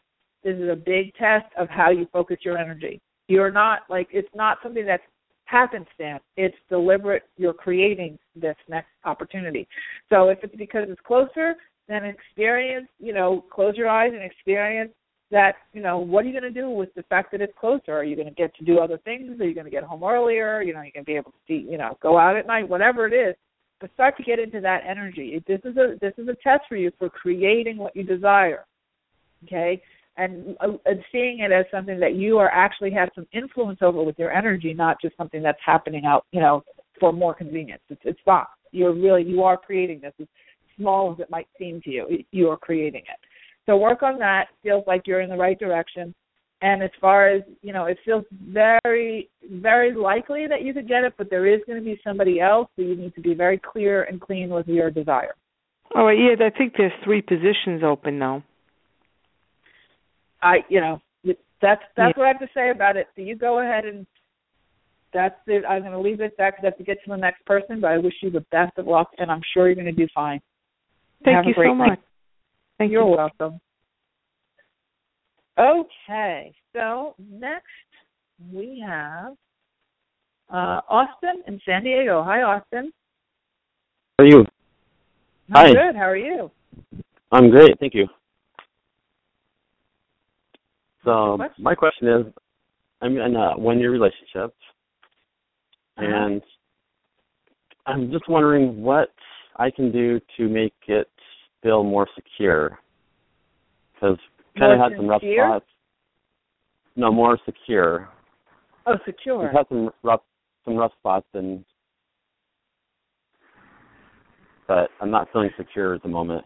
This is a big test of how you focus your energy. You're not like it's not something that's happenstance. It's deliberate. You're creating this next opportunity. So if it's because it's closer, then experience, you know, close your eyes and experience that, you know, what are you going to do with the fact that it's closer? Are you going to get to do other things? Are you going to get home earlier? You know, you're going to be able to see, you know, go out at night, whatever it is. But start to get into that energy. This is a this is a test for you for creating what you desire. Okay? And, uh, and seeing it as something that you are actually have some influence over with your energy, not just something that's happening out, you know, for more convenience. It's it's not. You're really you are creating this. As small as it might seem to you, you are creating it. So work on that. Feels like you're in the right direction. And as far as you know, it feels very, very likely that you could get it, but there is going to be somebody else, so you need to be very clear and clean with your desire. All right, yeah, I think there's three positions open now. I, you know, that's that's Yeah. what I have to say about it. So you go ahead and that's it. I'm going to leave it at that because I have to get to the next person. But I wish you the best of luck, and I'm sure you're going to do fine. Thank Have you great so night. much. Thank You're you. welcome. Okay, so next we have uh, Austin in San Diego. Hi, Austin. How are you? I'm Hi. good. How are you? I'm great, thank you. So um, Question? my question is, I'm in a uh, one-year relationship, and I'm just wondering what I can do to make it feel more secure. Because kind of had some rough spots. No, more secure. Oh, secure. We've had some rough some rough spots, and but I'm not feeling secure at the moment.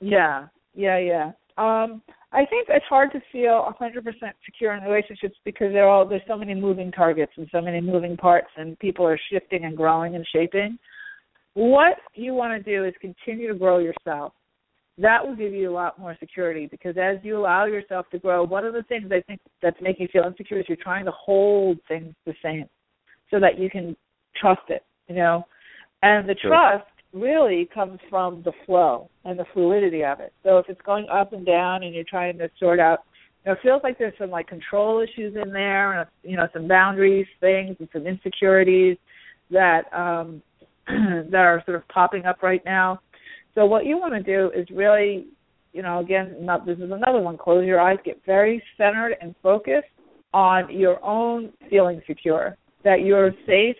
Yeah, yeah, yeah. Um, I think it's hard to feel 100% secure in relationships because there are all there's so many moving targets and so many moving parts, and people are shifting and growing and shaping. What you want to do is continue to grow yourself. That will give you a lot more security because as you allow yourself to grow, one of the things I think that's making you feel insecure is you're trying to hold things the same so that you can trust it, you know. And the Sure. trust really comes from the flow and the fluidity of it. So if it's going up and down and you're trying to sort out you know, it feels like there's some like control issues in there and you know, some boundaries things and some insecurities that um that are sort of popping up right now. So what you want to do is really, you know, again, not, this is another one. Close your eyes, get very centered and focused on your own feeling secure, that you're safe,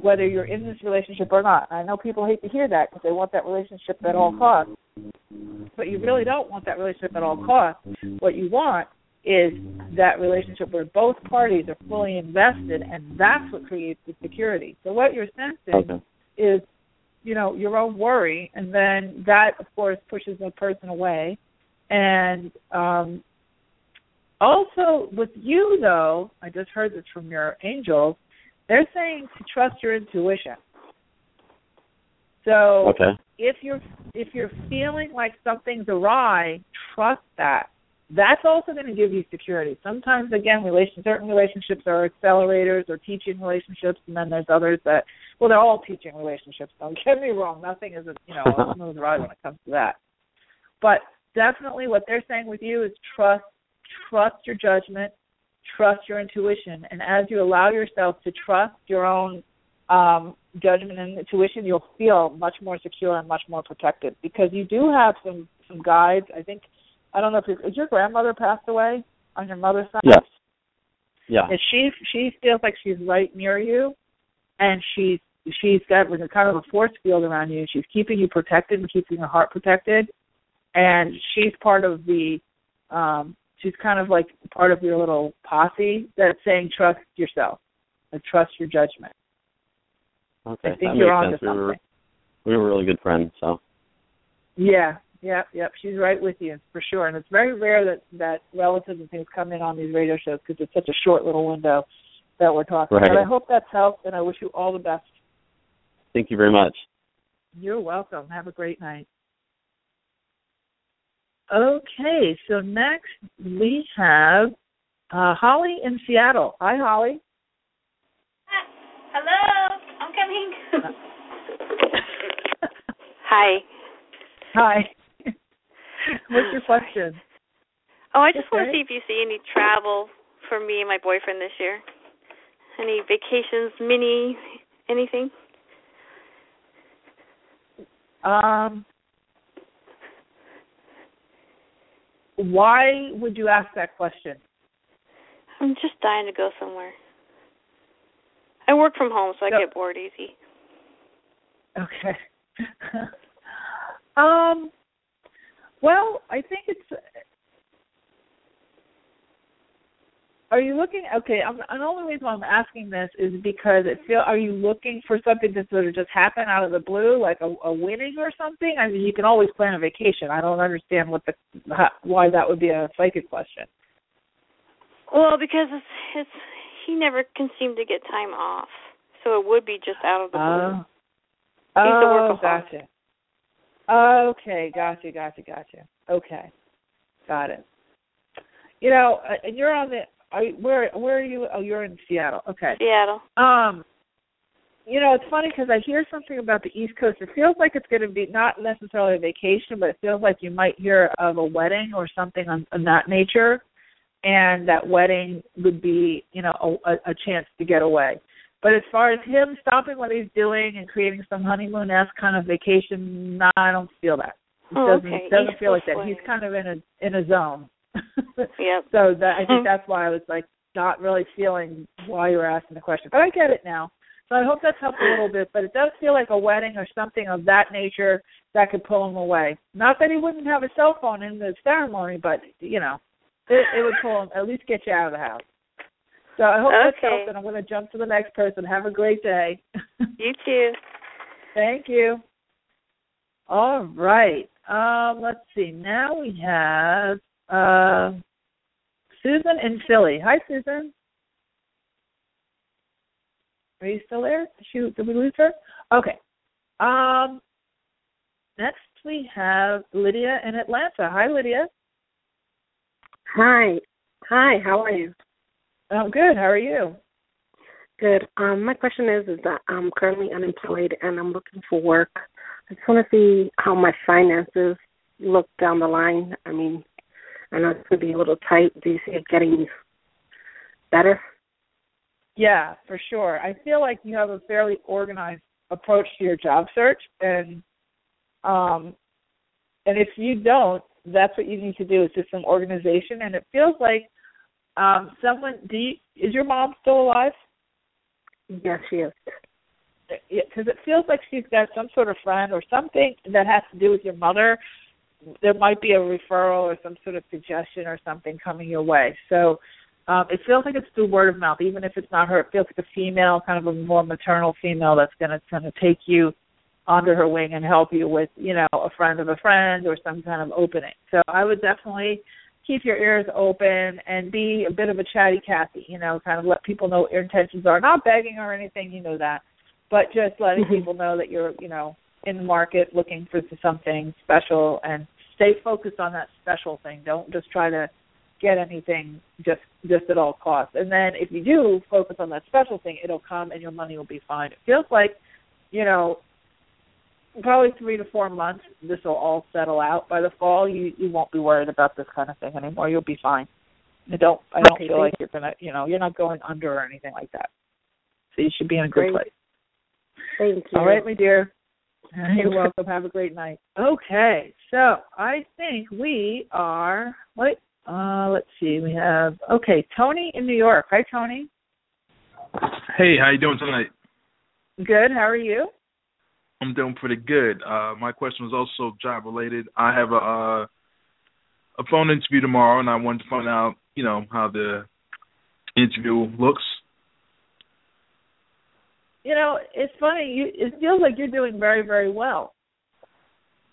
whether you're in this relationship or not. I know people hate to hear that because they want that relationship at all costs, but you really don't want that relationship at all costs. What you want is that relationship where both parties are fully invested, and that's what creates the security. So what you're sensing Okay. is you know your own worry and then that of course pushes the person away and um also with you though i just heard this from your angels they're saying to trust your intuition. So Okay. if you're if you're feeling like something's awry trust that. That's also going to give you security. Sometimes again relation certain relationships are accelerators or teaching relationships and then there's others that well they're all teaching relationships don't get me wrong. Nothing is a you know a smooth ride when it comes to that. But definitely what they're saying with you is trust trust your judgment trust your intuition. And as you allow yourself to trust your own um judgment and intuition you'll feel much more secure and much more protected. Because you do have some some guides. I think i don't know if your, is your grandmother passed away on your mother's side? Yes. Yeah. and she she feels like she's right near you. And she's she's got like a kind of a force field around you. She's keeping you protected and keeping your heart protected. And she's part of the um she's kind of like part of your little posse that's saying trust yourself and trust your judgment Okay. i think that you're makes onto sense. We were something we were really good friends, so yeah Yep, yep. She's right with you for sure, and it's very rare that that relatives and things come in on these radio shows because it's such a short little window that we're talking. Right. But I hope that's helped, and I wish you all the best. thank you very much. You're welcome. Have a great night. Okay, so next we have uh, Holly in Seattle. Hi, Holly. Hello, I'm coming. Hi. Hi. What's your question? Oh, I just want to see if you see any travel for me and my boyfriend this year. Any vacations, mini, anything? Um, why would you ask that question? I'm just dying to go somewhere. I work from home, so I So- get bored easy. Okay. um. Well, I think it's. Are you looking? Okay, I'm, and the only reason why I'm asking this is because it feel. Are you looking for something to sort of just happen out of the blue, like a, a winning or something? I mean, you can always plan a vacation. I don't understand what the why that would be a psychic question. Well, because it's it's he never can seem to get time off, so it would be just out of the blue. Oh, He's a oh, workaholic. gotcha. Okay, gotcha, gotcha, gotcha. Okay, got it. You know, uh, and you're on the. Are you, where where are you? Oh, you're in Seattle. Okay. Seattle. Um, you know, it's funny because I hear something about the East Coast. It feels like it's going to be not necessarily a vacation, but it feels like you might hear of a wedding or something on, on that nature, and that wedding would be, you know, a, a chance to get away. But as far as him stopping what he's doing and creating some honeymoon esque kind of vacation, nah, I don't feel that. It Oh, doesn't okay. doesn't East feel like that. He's kind of in a in a zone. Yep. So that I think that's why I was like not really feeling why you were asking the question. But I get it now. So I hope that's helped a little bit. But it does feel like a wedding or something of that nature that could pull him away. Not that he wouldn't have a cell phone in the ceremony, but you know, it, it would pull him at least get you out of the house. So I hope that's Okay. helped, and I'm going to jump to the next person. Have a great day. You too. Thank you. All right. Um, let's see. Now we have uh, Susan in Philly. Hi, Susan. Are you still there? Did, she, did we lose her? Okay. Um, next we have Lydia in Atlanta. Hi, Lydia. Hi. Hi, how are you? I'm good. How are you? Good. Um, my question is is that I'm currently unemployed and I'm looking for work. I just want to see how my finances look down the line. I mean, I know it's going to be a little tight. Do you see it getting better? Yeah, for sure. I feel like you have a fairly organized approach to your job search and um and if you don't, that's what you need to do is just some organization and it feels like um someone do you, is your mom still alive? Yes, she is. Because it feels like she's got some sort of friend or something that has to do with your mother. There might be a referral or some sort of suggestion or something coming your way. So um, it feels like it's through word of mouth, even if it's not her. It feels like a female, kind of a more maternal female that's going to kind of take you under her wing and help you with, you know, a friend of a friend or some kind of opening. So I would definitely keep your ears open and be a bit of a chatty Cathy, you know, kind of let people know what your intentions are. Not begging or anything, you know that, but just letting Mm-hmm. people know that you're, you know, in the market looking for something special and stay focused on that special thing. Don't just try to get anything just just at all costs. And then if you do focus on that special thing, it'll come and your money will be fine. It feels like, you know, probably three to four months this will all settle out. By the fall you you won't be worried about this kind of thing anymore. You'll be fine. I don't I don't Okay, feel like you're gonna you know, you're not going under or anything like that. So you should be in a good Great. place. Thank you. All right, my dear. You're welcome. Have a great night. Okay, so I think we are. Wait, uh, let's see. We have okay, Tony in New York. Hi, Tony. Hey, how you doing tonight? Good. How are you? I'm doing pretty good. Uh, my question was also job related. I have a uh, a phone interview tomorrow, and I wanted to find out, you know, how the interview looks. You know, it's funny. You it feels like you're doing very, very well.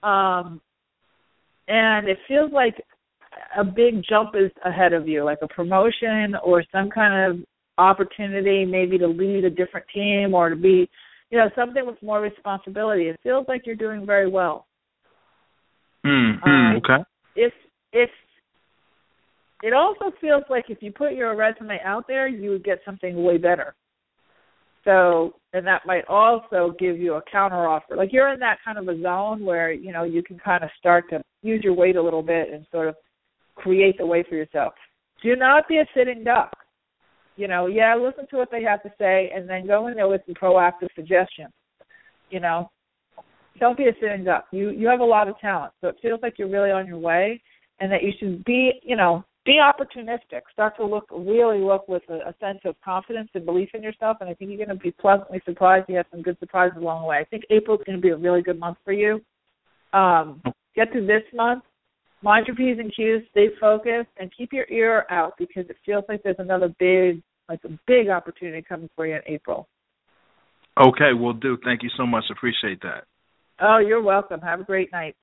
Um, and it feels like a big jump is ahead of you, like a promotion or some kind of opportunity, maybe to lead a different team or to be, you know, something with more responsibility. It feels like you're doing very well. Mm, Uh, okay. If if it also feels like if you put your resume out there, you would get something way better. So, and that might also give you a counter offer. Like you're in that kind of a zone where, you know, you can kind of start to use your weight a little bit and sort of create the way for yourself. Do not be a sitting duck. You know, yeah, listen to what they have to say and then go in there with some proactive suggestions. You know, don't be a sitting duck. You you have a lot of talent, so it feels like you're really on your way, and that you should be, you know, be opportunistic. Start to look, really look with a, a sense of confidence and belief in yourself, and I think you're going to be pleasantly surprised. You have some good surprises along the way. I think April's going to be a really good month for you. Um, get through this month. Mind your p's and q's. Stay focused, and keep your ear out because it feels like there's another big, like a big opportunity coming for you in April. Okay, we'll do. Thank you so much. Appreciate that. Oh, you're welcome. Have a great night.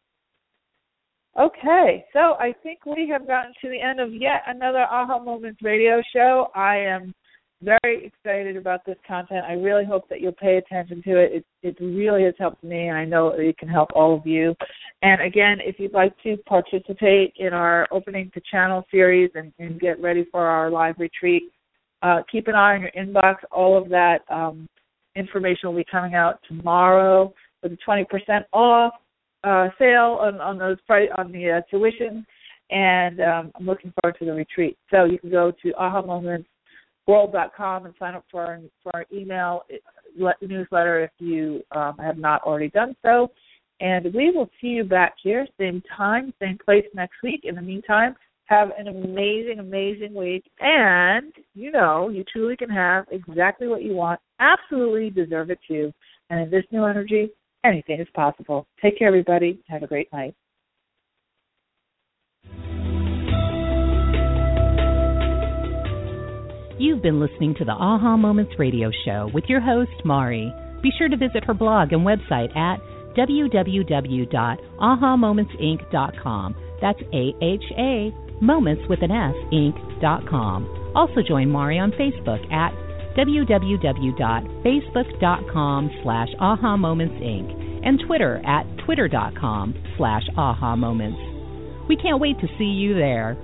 Okay, so I think we have gotten to the end of yet another Aha Moments radio show. I am very excited about this content. I really hope that you'll pay attention to it. It it really has helped me, and I know it can help all of you. And again, if you'd like to participate in our opening to channel series and, and get ready for our live retreat, uh, keep an eye on your inbox. All of that um, information will be coming out tomorrow with a 20% off uh, sale on, on those on the uh, tuition, and um, I'm looking forward to the retreat. So you can go to ahamomentsworld.com and sign up for our, for our email newsletter if you um, have not already done so. And we will see you back here, same time, same place next week. In the meantime, have an amazing, amazing week. And you know, you truly can have exactly what you want. Absolutely deserve it too. And in this new energy, anything is possible. Take care, everybody. Have a great night. You've been listening to the Aha Moments radio show with your host, Mari. Be sure to visit her blog and website at www.ahamomentsinc.com. That's A-H-A, moments with an S, inc.com. Also join Mari on Facebook at www.facebook.com slash aha moments inc and Twitter at twitter.com slash aha moments. We can't wait to see you there.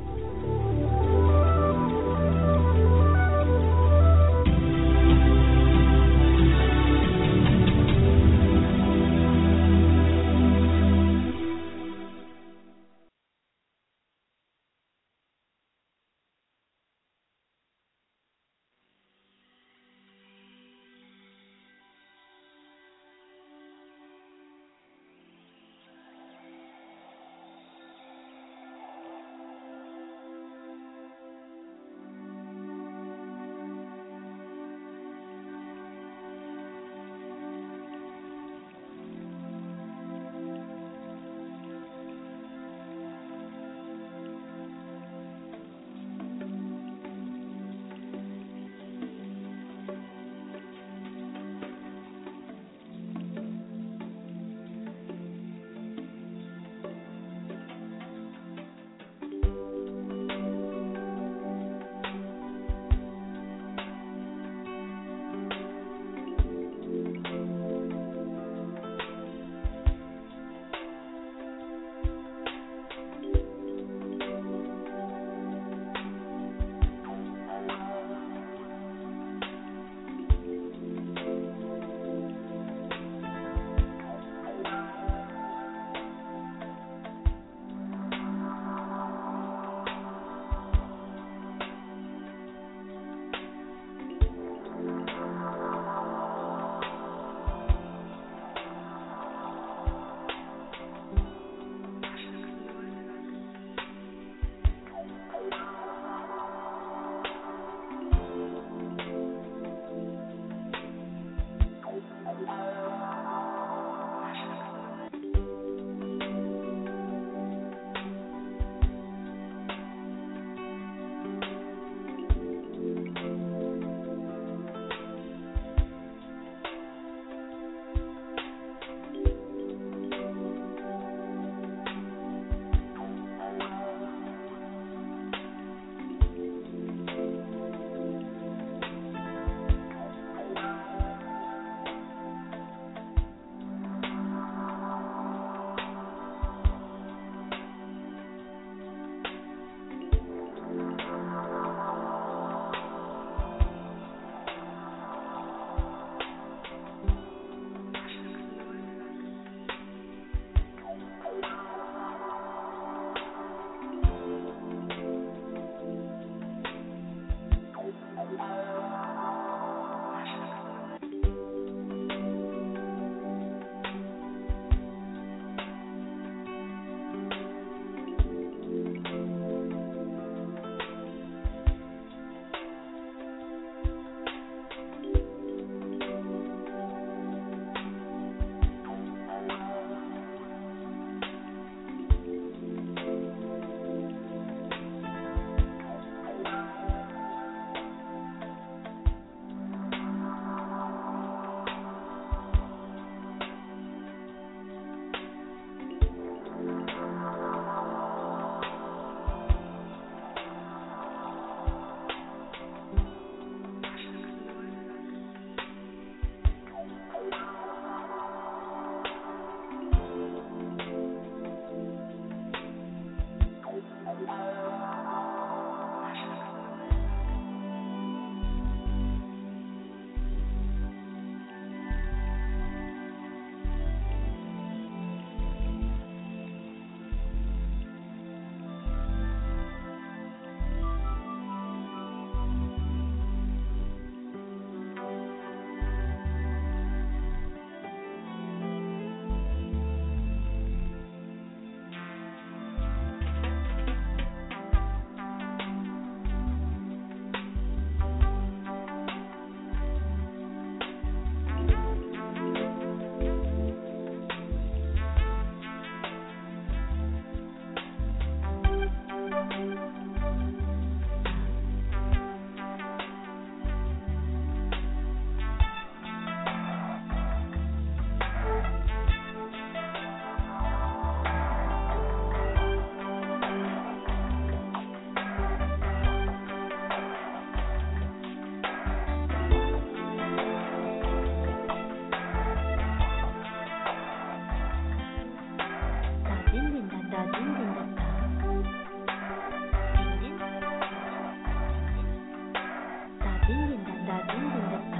that you will